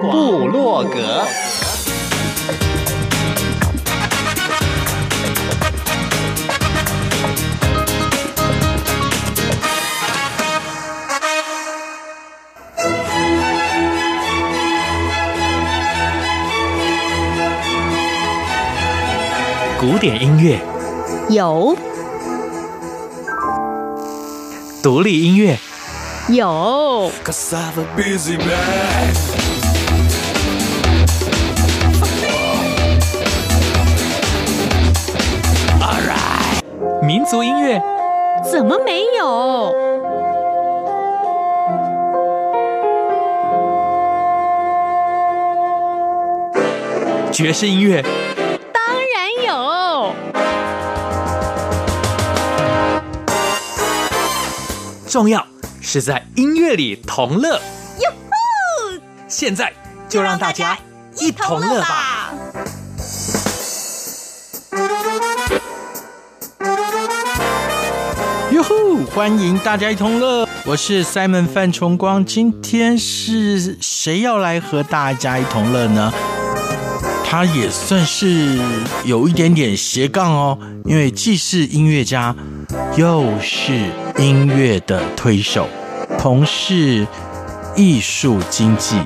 部落格。古典音乐。有，独立音乐。有，民族音乐怎么没有？爵士音乐当然有。重要是在音乐里同乐。哟吼！现在就让大家一同乐吧。欢迎大家一同乐，我是 Simon 范崇光。今天是谁要来和大家一同乐呢？他也算是有一点点斜杠哦，因为既是音乐家，又是音乐的推手，同是艺术经济。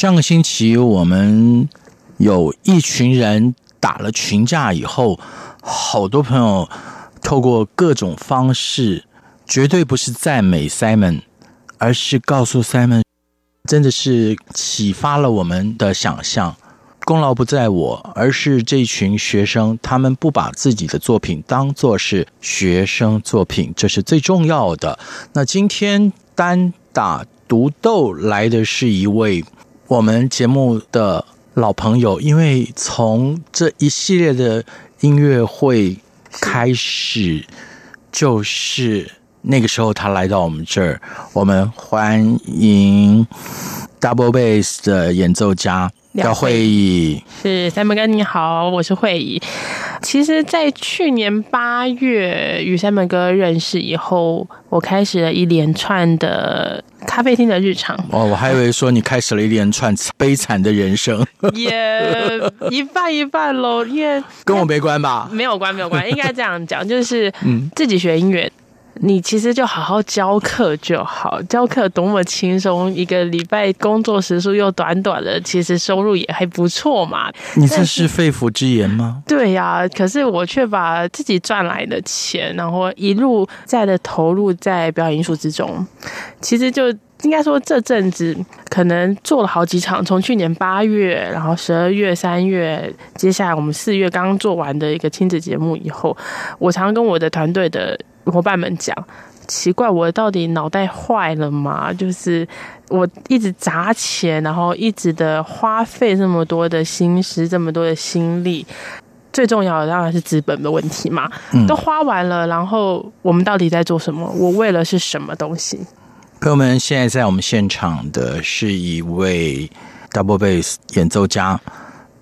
上个星期，我们有一群人打了群架以后，好多朋友透过各种方式，绝对不是赞美 Simon，而是告诉 Simon，真的是启发了我们的想象。功劳不在我，而是这群学生，他们不把自己的作品当作是学生作品，这是最重要的。那今天单打独斗来的是一位。我们节目的老朋友，因为从这一系列的音乐会开始，就是那个时候他来到我们这儿，我们欢迎 Double Bass 的演奏家。廖慧仪是 Simon 哥，你好，我是会议。其实，在去年八月与 Simon 哥认识以后，我开始了一连串的咖啡厅的日常。哦，我还以为说你开始了一连串悲惨的人生。也、yeah, 一半一半喽，因为跟我没关吧？没有关，没有关，应该这样讲，就是自己学音乐。你其实就好好教课就好，教课多么轻松，一个礼拜工作时数又短短的，其实收入也还不错嘛。你这是肺腑之言吗？对呀、啊，可是我却把自己赚来的钱，然后一路在的投入在表演艺术之中。其实就应该说，这阵子可能做了好几场，从去年八月，然后十二月、三月，接下来我们四月刚刚做完的一个亲子节目以后，我常跟我的团队的。伙伴们讲，奇怪，我到底脑袋坏了吗？就是我一直砸钱，然后一直的花费这么多的心思，这么多的心力，最重要的当然是资本的问题嘛。都花完了，然后我们到底在做什么？我为了是什么东西？朋友们，现在在我们现场的是一位 double bass 演奏家，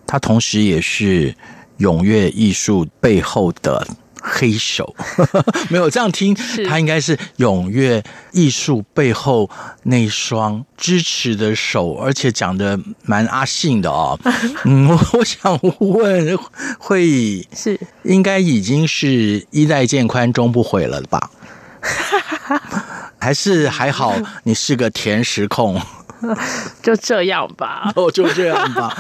他同时也是踊跃艺术背后的。黑手 没有这样听，他应该是踊跃艺术背后那双支持的手，而且讲的蛮阿信的哦。嗯，我我想问慧仪，是应该已经是衣带渐宽终不悔了吧？还是还好？你是个甜食控，就这样吧。哦，就这样吧。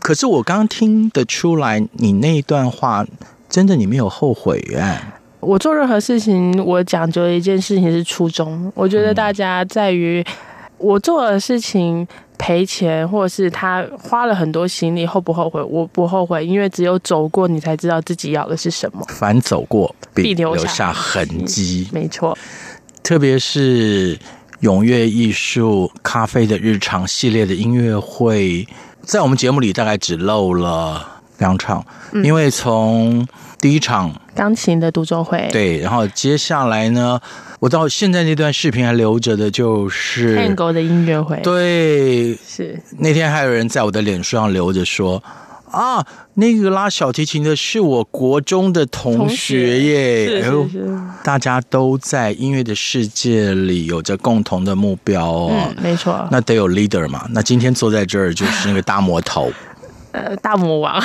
可是我刚听得出来，你那一段话。真的，你没有后悔耶？我做任何事情，我讲究的一件事情是初衷。我觉得大家在于我做的事情赔钱，或者是他花了很多行李，后不后悔？我不后悔，因为只有走过，你才知道自己要的是什么。凡走过，必留下痕迹。没错，特别是踊跃艺术咖啡的日常系列的音乐会，在我们节目里大概只漏了两场，因为从第一场钢琴的独奏会，对，然后接下来呢，我到现在那段视频还留着的，就是 Tango 的音乐会，对，是。那天还有人在我的脸书上留着说，啊，那个拉小提琴的是我国中的同学耶，是是是，大家都在音乐的世界里有着共同的目标哦，嗯，没错，那得有 leader 嘛，那今天坐在这儿就是那个大魔头，呃，大魔王，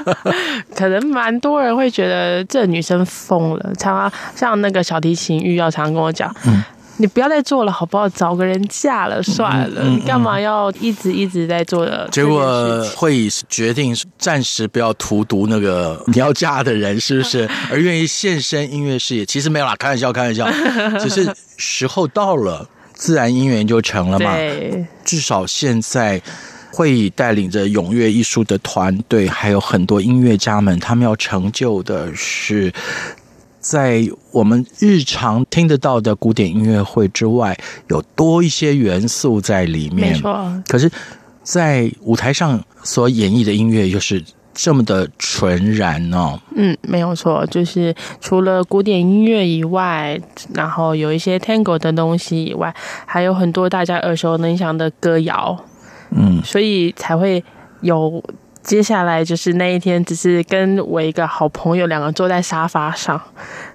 可能蛮多人会觉得这女生疯了，常常像那个小提琴玉要常跟我讲，嗯。你不要再做了，好不好？找个人嫁了算了。嗯嗯嗯、你干嘛要一直一直在做的？结果会议决定暂时不要荼毒那个你要嫁的人，是不是？而愿意献身音乐事业？其实没有啦，开玩笑，开玩笑。只是时候到了，自然姻缘就成了嘛。对，至少现在会议带领着踊跃艺术的团队，还有很多音乐家们，他们要成就的是。在我们日常听得到的古典音乐会之外，有多一些元素在里面。没错。可是，在舞台上所演绎的音乐又是这么的纯然哦。嗯，没有错，就是除了古典音乐以外，然后有一些 Tango 的东西以外，还有很多大家耳熟能详的歌谣。嗯，所以才会有。接下来就是那一天，只是跟我一个好朋友两个坐在沙发上，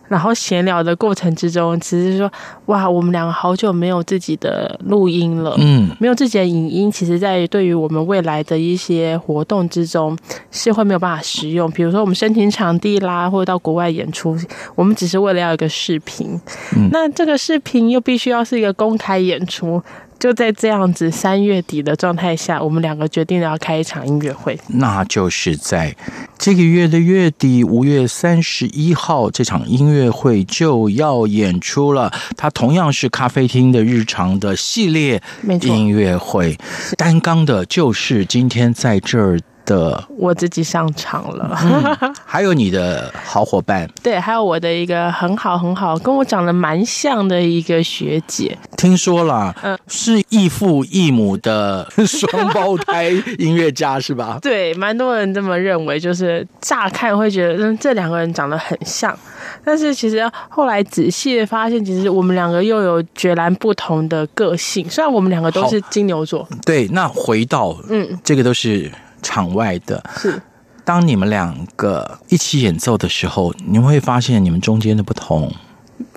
然后闲聊的过程之中，其实说哇，我们两个好久没有自己的录音了，嗯，没有自己的影音，其实在对于我们未来的一些活动之中是会没有办法使用。比如说我们申请场地啦，或者到国外演出，我们只是为了要一个视频，嗯，那这个视频又必须要是一个公开演出。就在这样子三月底的状态下，我们两个决定要开一场音乐会。那就是在这个月的月底，五月三十一号，这场音乐会就要演出了。它同样是咖啡厅的日常的系列音乐会，担纲的就是今天在这儿。的。我自己上场了，嗯，还有你的好伙伴，对，还有我的一个很好很好，跟我长得蛮像的一个学姐，听说了，嗯，是异父异母的双胞胎音乐家是吧？对，蛮多人这么认为，就是乍看会觉得这两个人长得很像，但是其实后来仔细的发现，其实我们两个又有截然不同的个性。虽然我们两个都是金牛座，对，那回到嗯，这个都是。场外的。是，当你们两个一起演奏的时候，你们会发现你们中间的不同，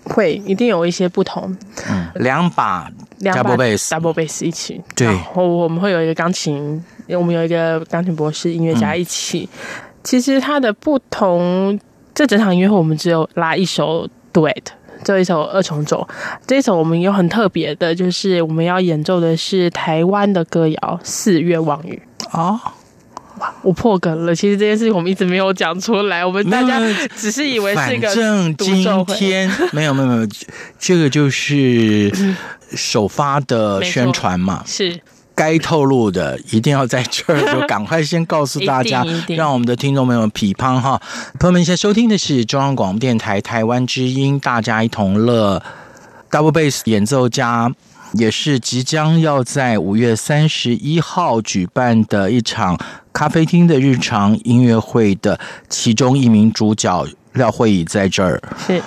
会一定有一些不同。嗯，两把 double bass double bass 一起，对，然后我们会有一个钢琴，我们有一个钢琴博士音乐家一起。嗯、其实它的不同，这整场音乐会我们只有拉一首 duet，这一首二重奏。这一首我们有很特别的，就是我们要演奏的是台湾的歌谣《四月望雨》啊。哦我破梗了，其实这件事情我们一直没有讲出来，我们大家只是以为是一个。反正今天没有没有没有，这个就是首发的宣传嘛，是该透露的一定要在这儿就赶快先告诉大家，让我们的听众朋友们批判哈。朋友们，现在收听的是中央广播电台台湾之音，大家一同乐，Double Bass 演奏家。也是即将要在五月三十一号举办的一场咖啡厅的日常音乐会的其中一名主角廖慧仪在这儿。是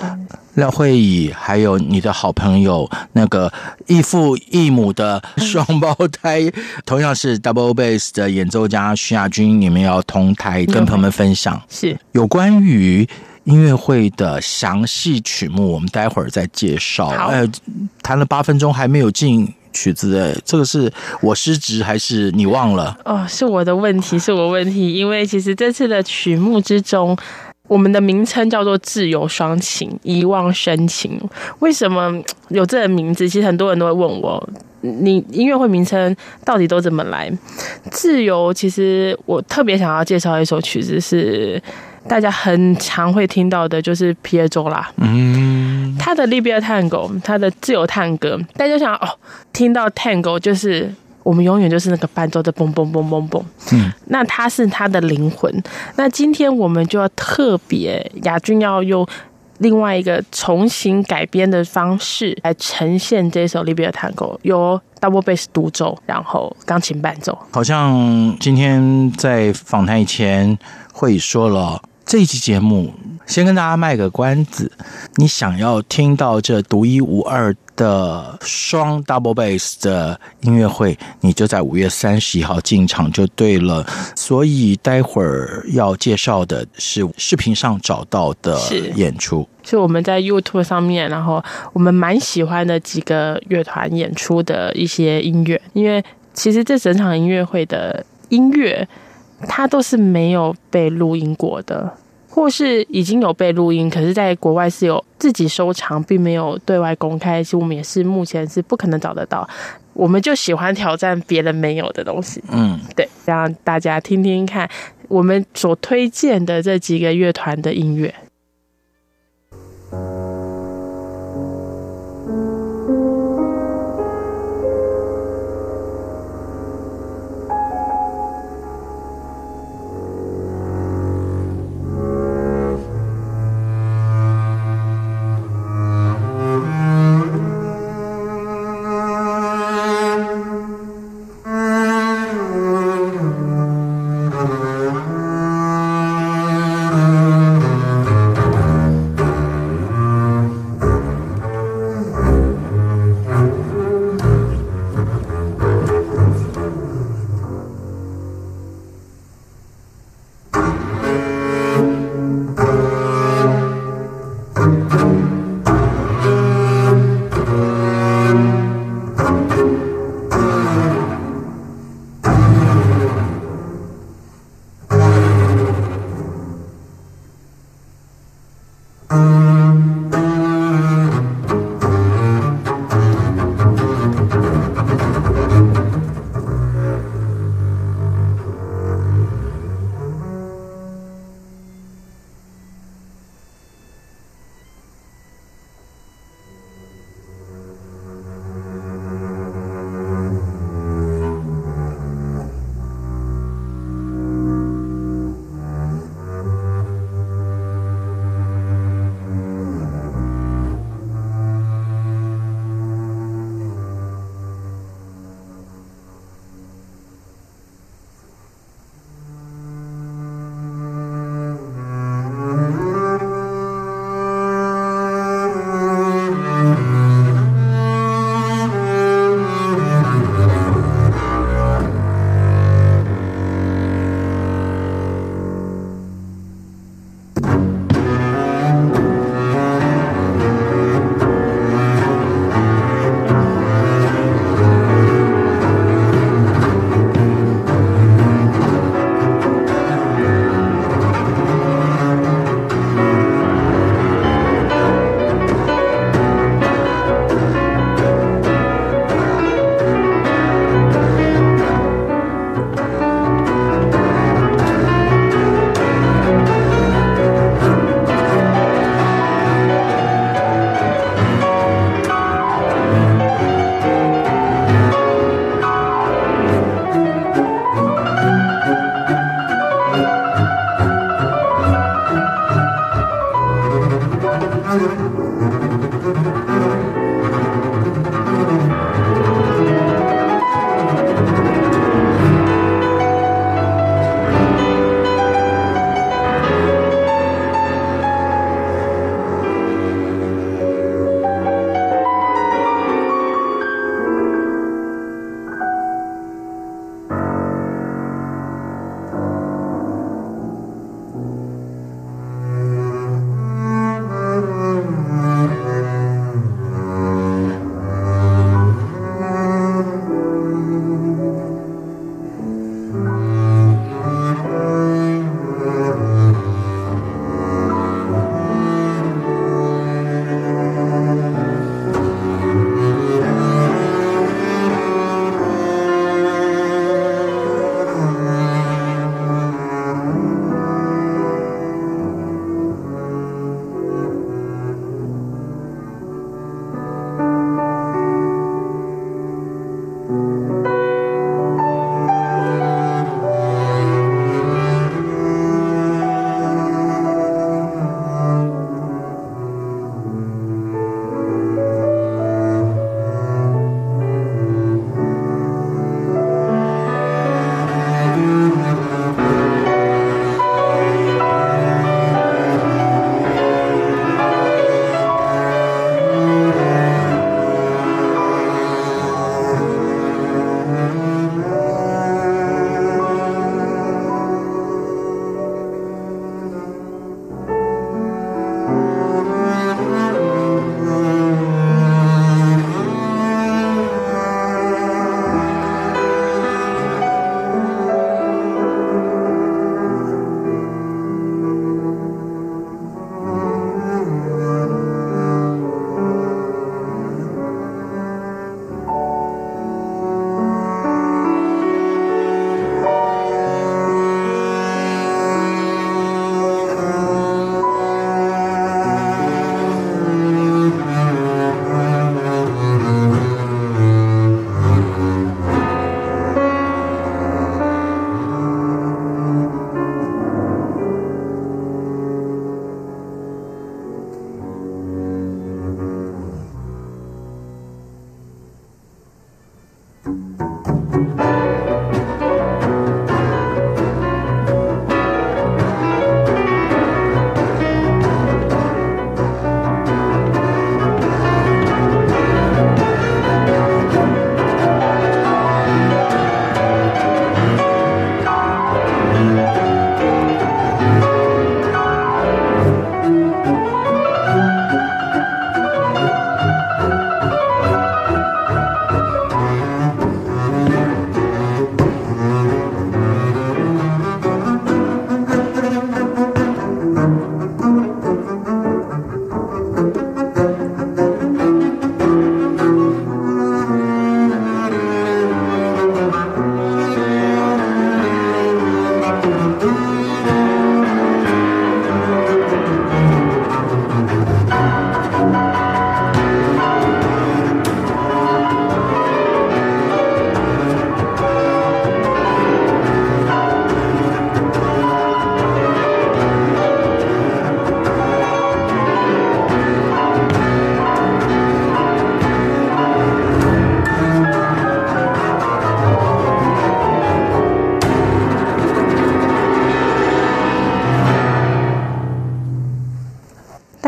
廖慧仪，还有你的好朋友那个异父异母的双胞胎，同样是 double bass 的演奏家徐亚军，你们要同台跟朋友们分享。是有关于。音乐会的详细曲目，我们待会儿再介绍。哎，弹了八分钟还没有进曲子，哎，这个是我失职还是你忘了？哦，是我的问题，是我问题。因为其实这次的曲目之中，我们的名称叫做“自由双情，遗忘深情”。为什么有这个名字？其实很多人都会问我，你音乐会名称到底都怎么来？自由，其实我特别想要介绍一首曲子是。大家很常会听到的就是皮耶佐拉，嗯，他的 Libera Tango，他的自由探戈，大家想哦，听到 Tango 就是我们永远就是那个伴奏的嘣嘣嘣嘣嘣，嗯，那他是他的灵魂。那今天我们就要特别，亚军要用另外一个重新改编的方式来呈现这首 Libera Tango，由 Double Bass 独奏，然后钢琴伴奏。好像今天在访谈以前会说了。这一期节目，先跟大家卖个关子，你想要听到这独一无二的双 double bass 的音乐会，你就在五月三十一号进场就对了。所以待会儿要介绍的是视频上找到的演出，是我们在 YouTube 上面，然后我们蛮喜欢的几个乐团演出的一些音乐，因为其实这整场音乐会的音乐。它都是没有被录音过的，或是已经有被录音，可是在国外是有自己收藏，并没有对外公开。其实我们也是目前是不可能找得到。我们就喜欢挑战别人没有的东西，嗯，对，让大家听听看我们所推荐的这几个乐团的音乐。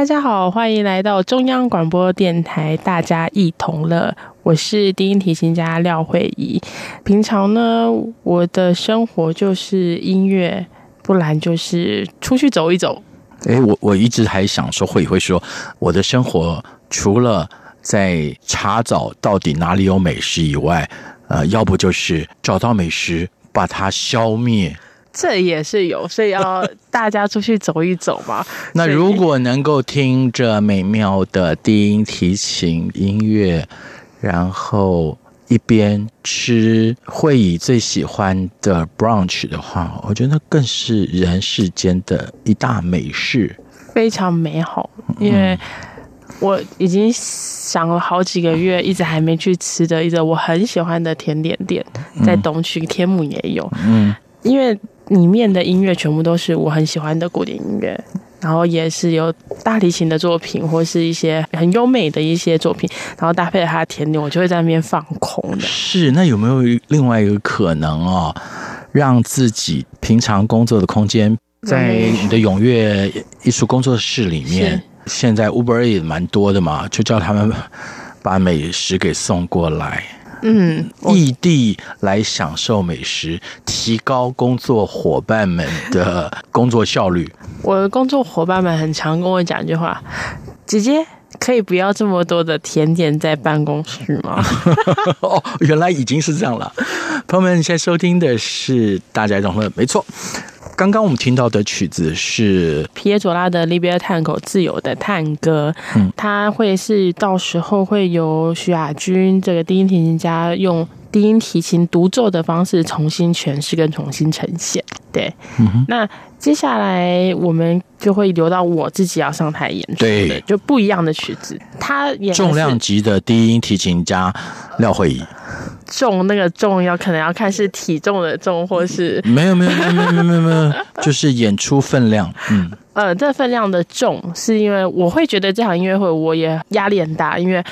大家好，欢迎来到中央广播电台，大家一同乐。我是低音提琴家廖慧仪。平常呢，我的生活就是音乐，不然就是出去走一走。诶，我我一直还想说，慧仪会说，我的生活除了在查找到底哪里有美食以外，呃，要不就是找到美食把它消灭。这也是有，所以要大家出去走一走嘛。那如果能够听着美妙的低音提琴音乐，然后一边吃会以最喜欢的 brunch 的话，我觉得那更是人世间的一大美事，非常美好。因为我已经想了好几个月，一直还没去吃的一个我很喜欢的甜点店，在东区天母也有。嗯，因为。里面的音乐全部都是我很喜欢的古典音乐，然后也是有大提琴的作品，或是一些很优美的一些作品，然后搭配了他的甜点，我就会在那边放空的。是，那有没有另外一个可能哦，让自己平常工作的空间，在你的踊跃艺术工作室里面，现在 Uber 也蛮多的嘛，就叫他们把美食给送过来。嗯，异地来享受美食，提高工作伙伴们的工作效率。我的工作伙伴们很常跟我讲一句话：“姐姐，可以不要这么多的甜点在办公室吗？” 哦，原来已经是这样了。朋友们，现在收听的是《大家一同乐》，没错。刚刚我们听到的曲子是皮耶佐拉的《Libero Tango》自由的探戈，嗯，它会是到时候会由徐亚军这个低音提琴家用低音提琴独奏的方式重新诠释跟重新呈现。对，嗯，那接下来我们就会留到我自己要上台演出，对，就不一样的曲子。他演重量级的低音提琴家廖慧仪。重那个重要可能要看是体重的重，或是没有没有没有没有没有没有，就是演出分量。嗯，呃，这分量的重是因为我会觉得这场音乐会我也压力很大，因为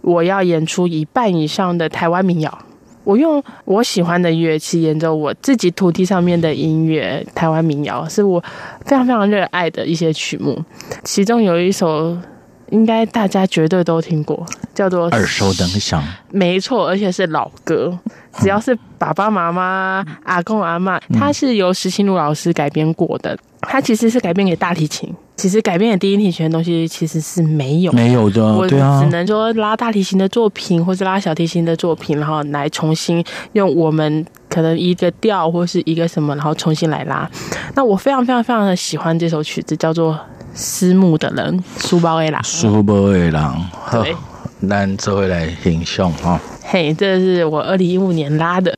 我要演出一半以上的台湾民谣，我用我喜欢的乐器演奏我自己土地上面的音乐，台湾民谣是我非常非常热爱的一些曲目，其中有一首。应该大家绝对都听过，叫做耳熟能详。没错，而且是老歌。只要是爸爸妈妈、阿公阿嬷，它是由石青如老师改编过的。它其实是改编给大提琴，其实改编给低音提琴的东西其实是没有没有的。我只能说拉大提琴的作品，或是拉小提琴的作品，然后来重新用我们可能一个调或是一个什么，然后重新来拉。那我非常非常非常的喜欢这首曲子，叫做。思慕的人，苏包的人，书包的人，对，咱做回来欣赏哈。嘿，这是我二零一五年拉的。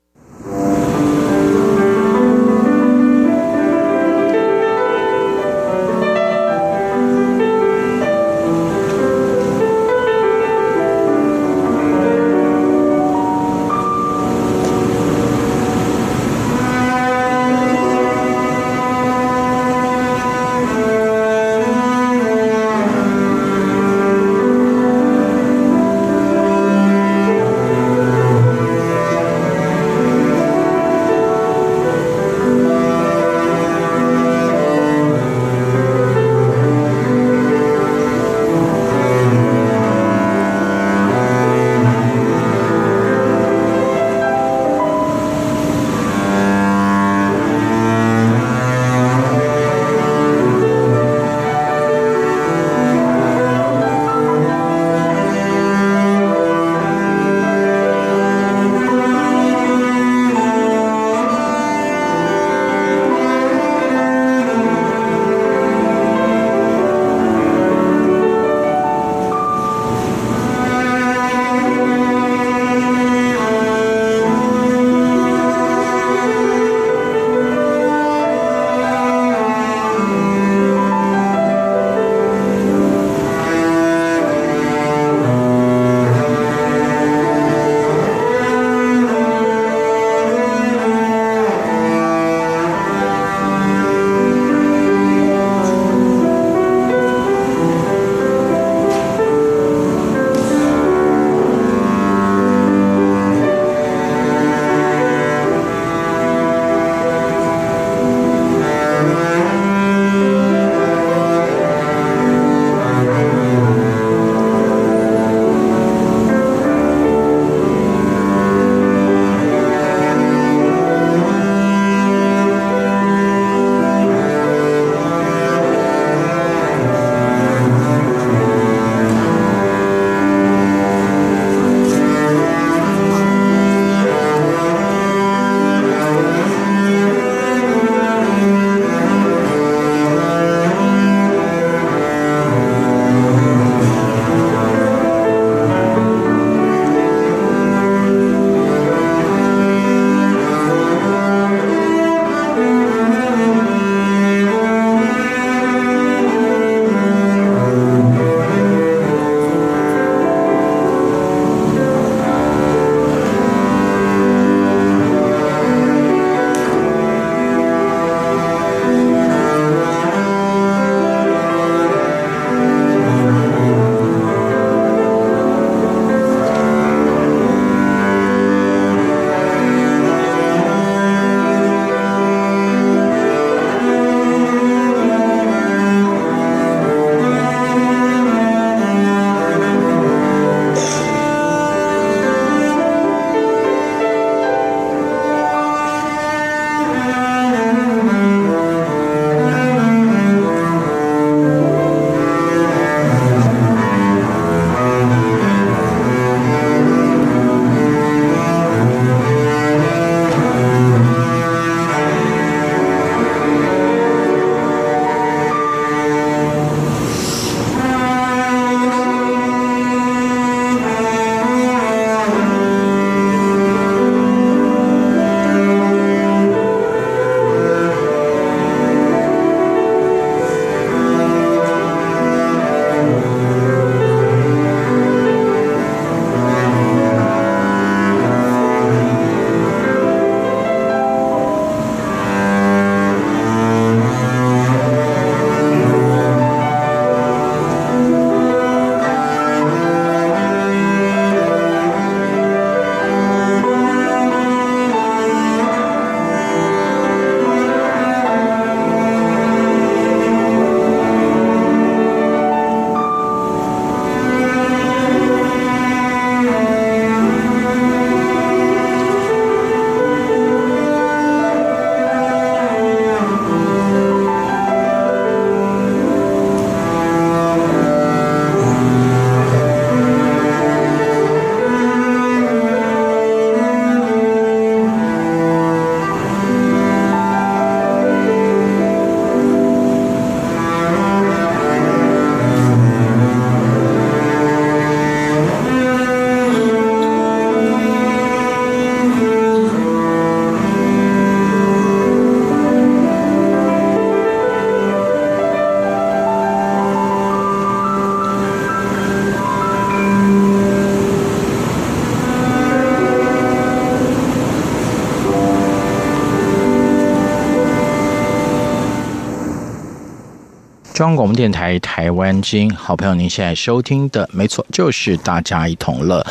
央广播电台台湾经，好朋友，您现在收听的没错，就是大家一同乐。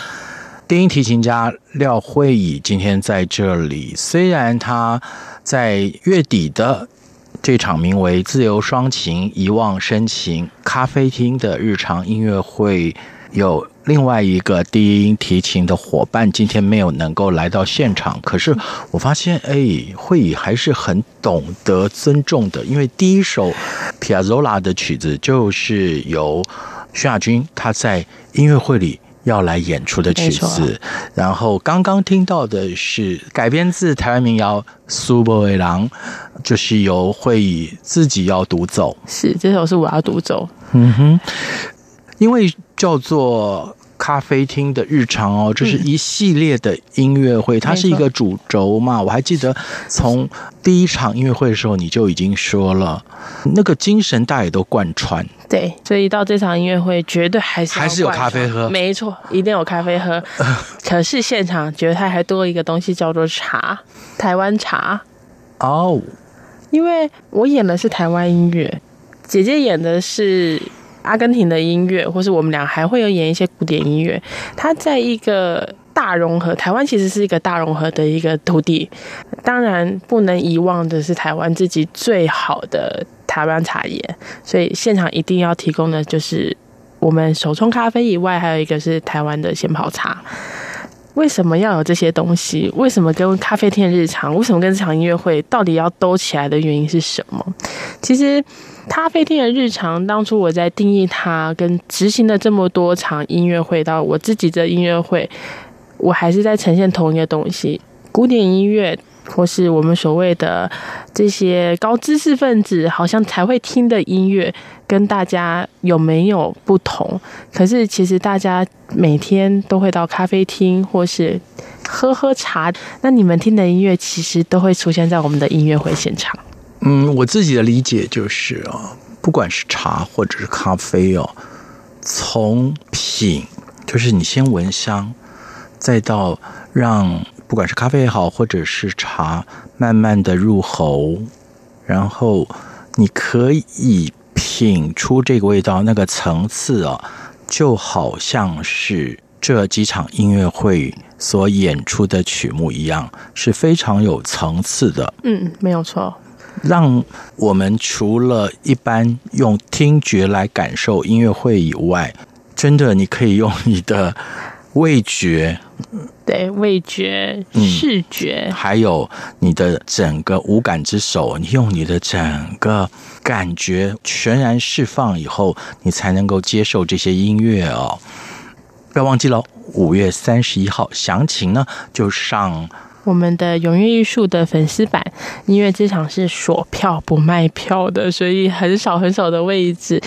电音提琴家廖慧仪今天在这里，虽然他在月底的这场名为“自由双琴，遗忘深情”咖啡厅的日常音乐会有。另外一个低音提琴的伙伴今天没有能够来到现场，可是我发现，哎，会议还是很懂得尊重的，因为第一首皮亚佐拉的曲子就是由徐亚军他在音乐会里要来演出的曲子，然后刚刚听到的是改编自台湾民谣《苏波维郎》，就是由会议自己要独奏，是这首是我要独奏，嗯哼。因为叫做咖啡厅的日常哦，这是一系列的音乐会，它是一个主轴嘛。我还记得从第一场音乐会的时候，你就已经说了，那个精神大家也都贯穿。对，所以到这场音乐会，绝对还是还是有咖啡喝，没错，一定有咖啡喝。可是现场觉得它还多了一个东西，叫做茶，台湾茶。哦，因为我演的是台湾音乐，姐姐演的是。阿根廷的音乐，或是我们俩还会有演一些古典音乐。它在一个大融合，台湾其实是一个大融合的一个土地。当然不能遗忘的是台湾自己最好的台湾茶叶，所以现场一定要提供的就是我们手冲咖啡以外，还有一个是台湾的现泡茶。为什么要有这些东西？为什么跟咖啡厅日常？为什么跟这场音乐会到底要兜起来的原因是什么？其实。咖啡厅的日常，当初我在定义它跟执行了这么多场音乐会，到我自己的音乐会，我还是在呈现同一个东西：古典音乐，或是我们所谓的这些高知识分子好像才会听的音乐，跟大家有没有不同？可是其实大家每天都会到咖啡厅或是喝喝茶，那你们听的音乐其实都会出现在我们的音乐会现场。嗯，我自己的理解就是啊，不管是茶或者是咖啡哦，从品就是你先闻香，再到让不管是咖啡也好，或者是茶，慢慢的入喉，然后你可以品出这个味道，那个层次啊，就好像是这几场音乐会所演出的曲目一样，是非常有层次的。嗯，没有错。让我们除了一般用听觉来感受音乐会以外，真的你可以用你的味觉，对，味觉、视觉，嗯，还有你的整个五感之手，你用你的整个感觉全然释放以后，你才能够接受这些音乐哦。不要忘记了，五月三十一号详情呢就上。我们的永跃艺术的粉丝版，因为这场是锁票不卖票的，所以很少很少的位置，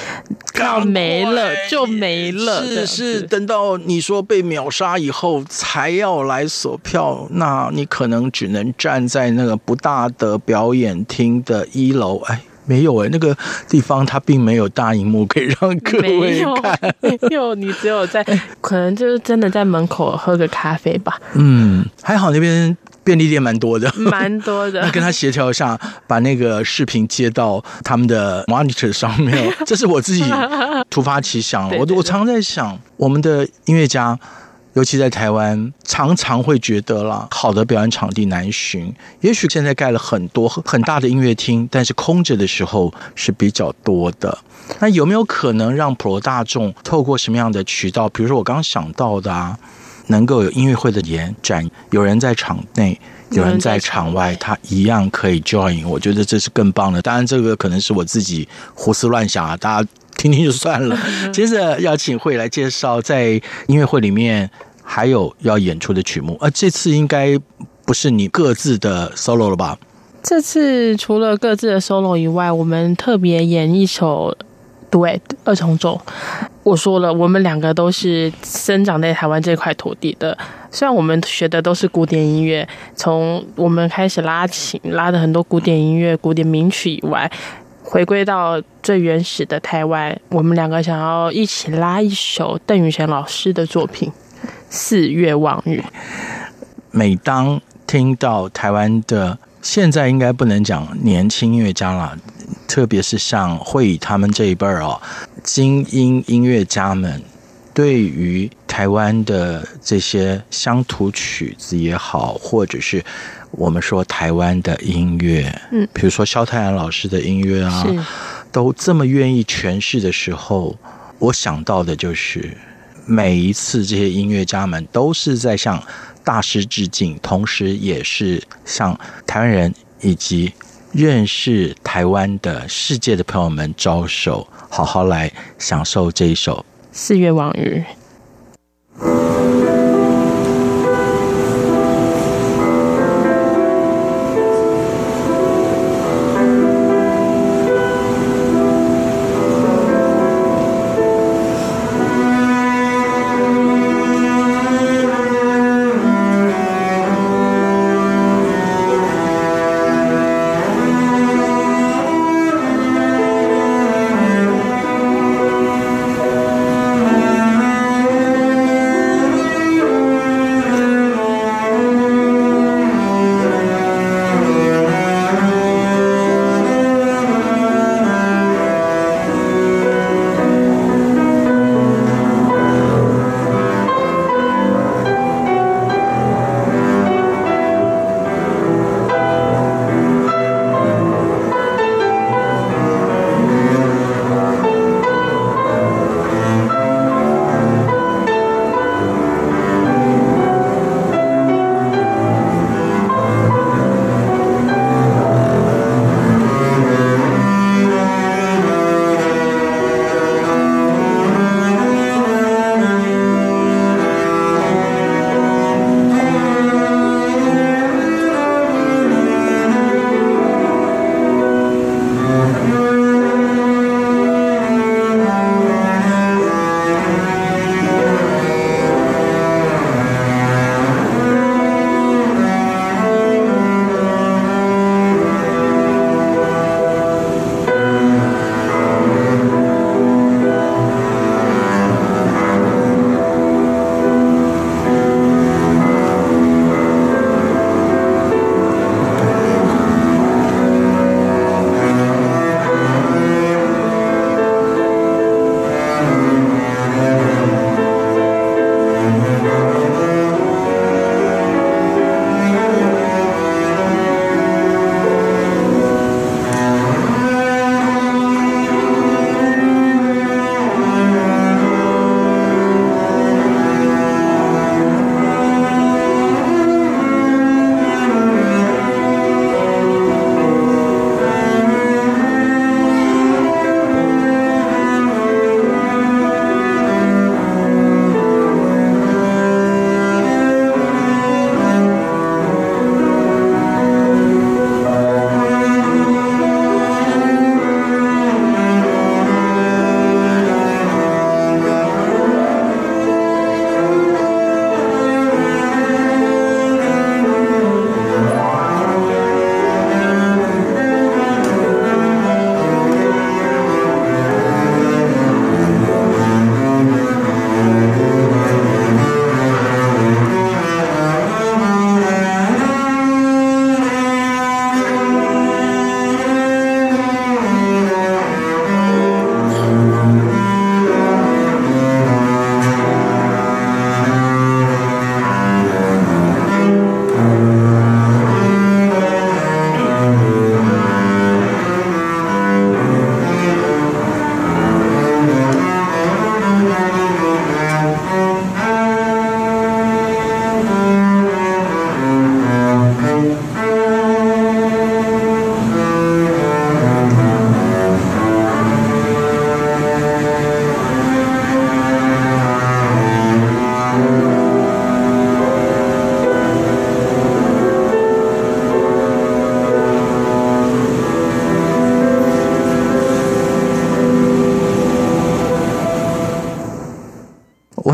要没了就没了。是是，等到你说被秒杀以后才要来锁票，那你可能只能站在那个不大的表演厅的一楼。哎，没有哎，那个地方它并没有大荧幕可以让各位看，没有，你只有在，可能就是真的在门口喝个咖啡吧。嗯，还好那边。便利店蛮多的，蛮多的。那跟他协调一下，把那个视频接到他们的 monitor 上面。这是我自己突发奇想，我我常在想，我们的音乐家，尤其在台湾，常常会觉得啦，好的表演场地难寻。也许现在盖了很多很大的音乐厅，但是空着的时候是比较多的。那有没有可能让普罗大众透过什么样的渠道？比如说我刚刚想到的啊。能够有音乐会的延展，有人在场内，有人在场外，他一样可以 join。我觉得这是更棒的。当然，这个可能是我自己胡思乱想啊，大家 听听就算了。接着要请慧来介绍，在音乐会里面还有要演出的曲目。而这次应该不是你各自的 solo 了吧？这次除了各自的 solo 以外，我们特别演一首。对，二重奏。我说了，我们两个都是生长在台湾这块土地的。虽然我们学的都是古典音乐，从我们开始拉琴，拉的很多古典音乐、古典名曲以外，回归到最原始的台湾，我们两个想要一起拉一首邓雨贤老师的作品《四月望雨》。每当听到台湾的，现在应该不能讲年轻音乐家了。特别是像慧宇他们这一辈儿哦，精英音乐家们，对于台湾的这些乡土曲子也好，或者是我们说台湾的音乐，嗯，比如说萧泰然老师的音乐啊，都这么愿意诠释的时候，我想到的就是每一次这些音乐家们都是在向大师致敬，同时也是向台湾人以及。认识台湾的世界的朋友们招手，好好来享受这一首《四月望雨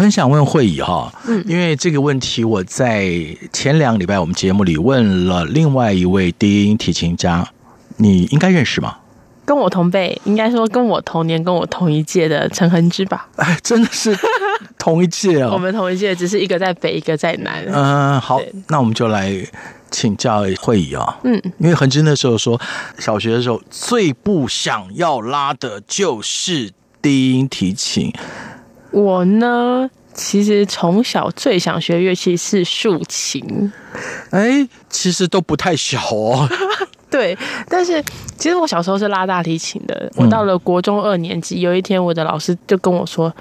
日》。想问会议哈，嗯，因为这个问题我在前两个礼拜我们节目里问了另外一位低音提琴家，你应该认识吗？跟我同辈，应该说跟我同年、跟我同一届的陈恒之吧？哎，真的是同一届哦。我们同一届，只是一个在北，一个在南。嗯，好，那我们就来请教会议啊。嗯，因为恒之那时候说，小学的时候最不想要拉的就是低音提琴。我呢，其实从小最想学乐器是竖琴。哎，其实都不太小哦。对，但是其实我小时候是拉大提琴的。我到了国中二年级，有一天我的老师就跟我说：“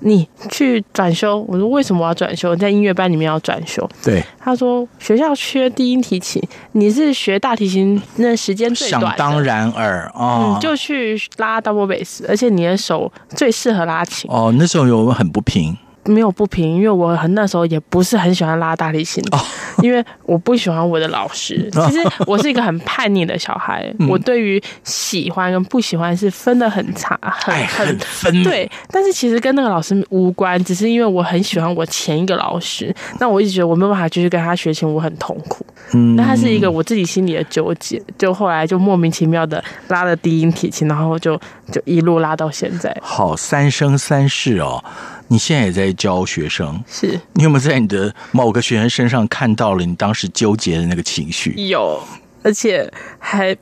你去转修。”我说：“为什么我要转修？在音乐班里面要转修？”对，他说：“学校缺低音提琴，你是学大提琴那时间最短，想当然耳哦、你，就去拉 double bass，而且你的手最适合拉琴。”哦，那时候有很不平。没有不平，因为我很那时候也不是很喜欢拉大提琴，哦、因为我不喜欢我的老师。其实我是一个很叛逆的小孩，嗯、我对于喜欢跟不喜欢是分的很差，很很，很分。对，但是其实跟那个老师无关，只是因为我很喜欢我前一个老师，那我一直觉得我没有办法继续跟他学琴，我很痛苦。嗯，那他是一个我自己心里的纠结，就后来就莫名其妙的拉了低音提琴，然后就就一路拉到现在。好，三生三世哦。你现在也在教学生，是你有没有在你的某个学生身上看到了你当时纠结的那个情绪？有，而且还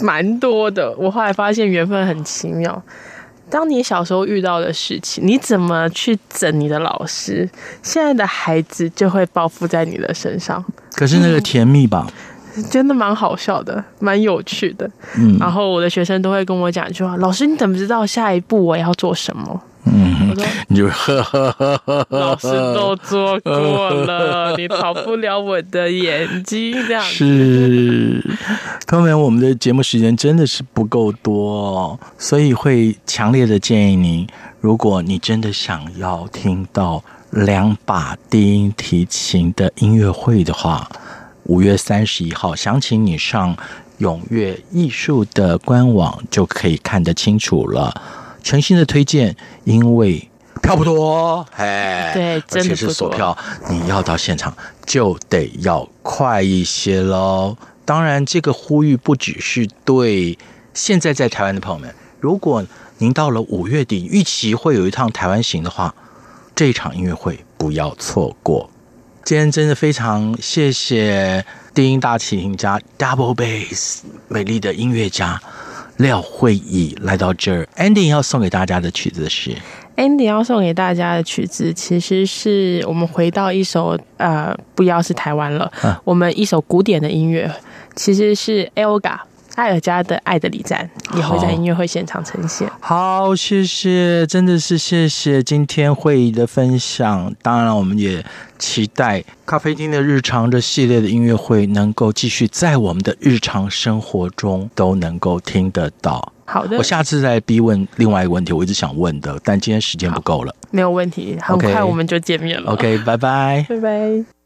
蛮多的。我后来发现缘分很奇妙。当你小时候遇到的事情，你怎么去整你的老师，现在的孩子就会报复在你的身上。可是那个甜蜜吧，嗯、真的蛮好笑的，蛮有趣的。嗯，然后我的学生都会跟我讲一句话：“老师，你怎么知道下一步我要做什么？”嗯，你就呵呵呵呵，老师都做过了，你逃不了我的眼睛。这样 是，当然，我们的节目时间真的是不够多哦，所以会强烈的建议您，如果你真的想要听到两把低音提琴的音乐会的话，五月三十一号，想请你上踊跃艺术的官网就可以看得清楚了。诚心的推荐，因为票不多，哎，对，而且是锁票，你要到现场就得要快一些喽。当然，这个呼吁不只是对现在在台湾的朋友们，如果您到了五月底预期会有一趟台湾行的话，这一场音乐会不要错过。今天真的非常谢谢低音大提琴家 Double Bass 美丽的音乐家。廖慧仪来到这儿，Ending 要送给大家的曲子是？Ending 要送给大家的曲子，其实是我们回到一首呃，不要是台湾了，啊、我们一首古典的音乐，其实是 Elga 艾尔加的《爱的礼赞》，也会在音乐会现场呈现。好，好，谢谢，真的是谢谢今天会议的分享。当然，我们也期待咖啡厅的日常这系列的音乐会能够继续在我们的日常生活中都能够听得到。好的，我下次再逼问另外一个问题，我一直想问的，但今天时间不够了。没有问题，很快我们就见面了。OK，拜拜，拜拜。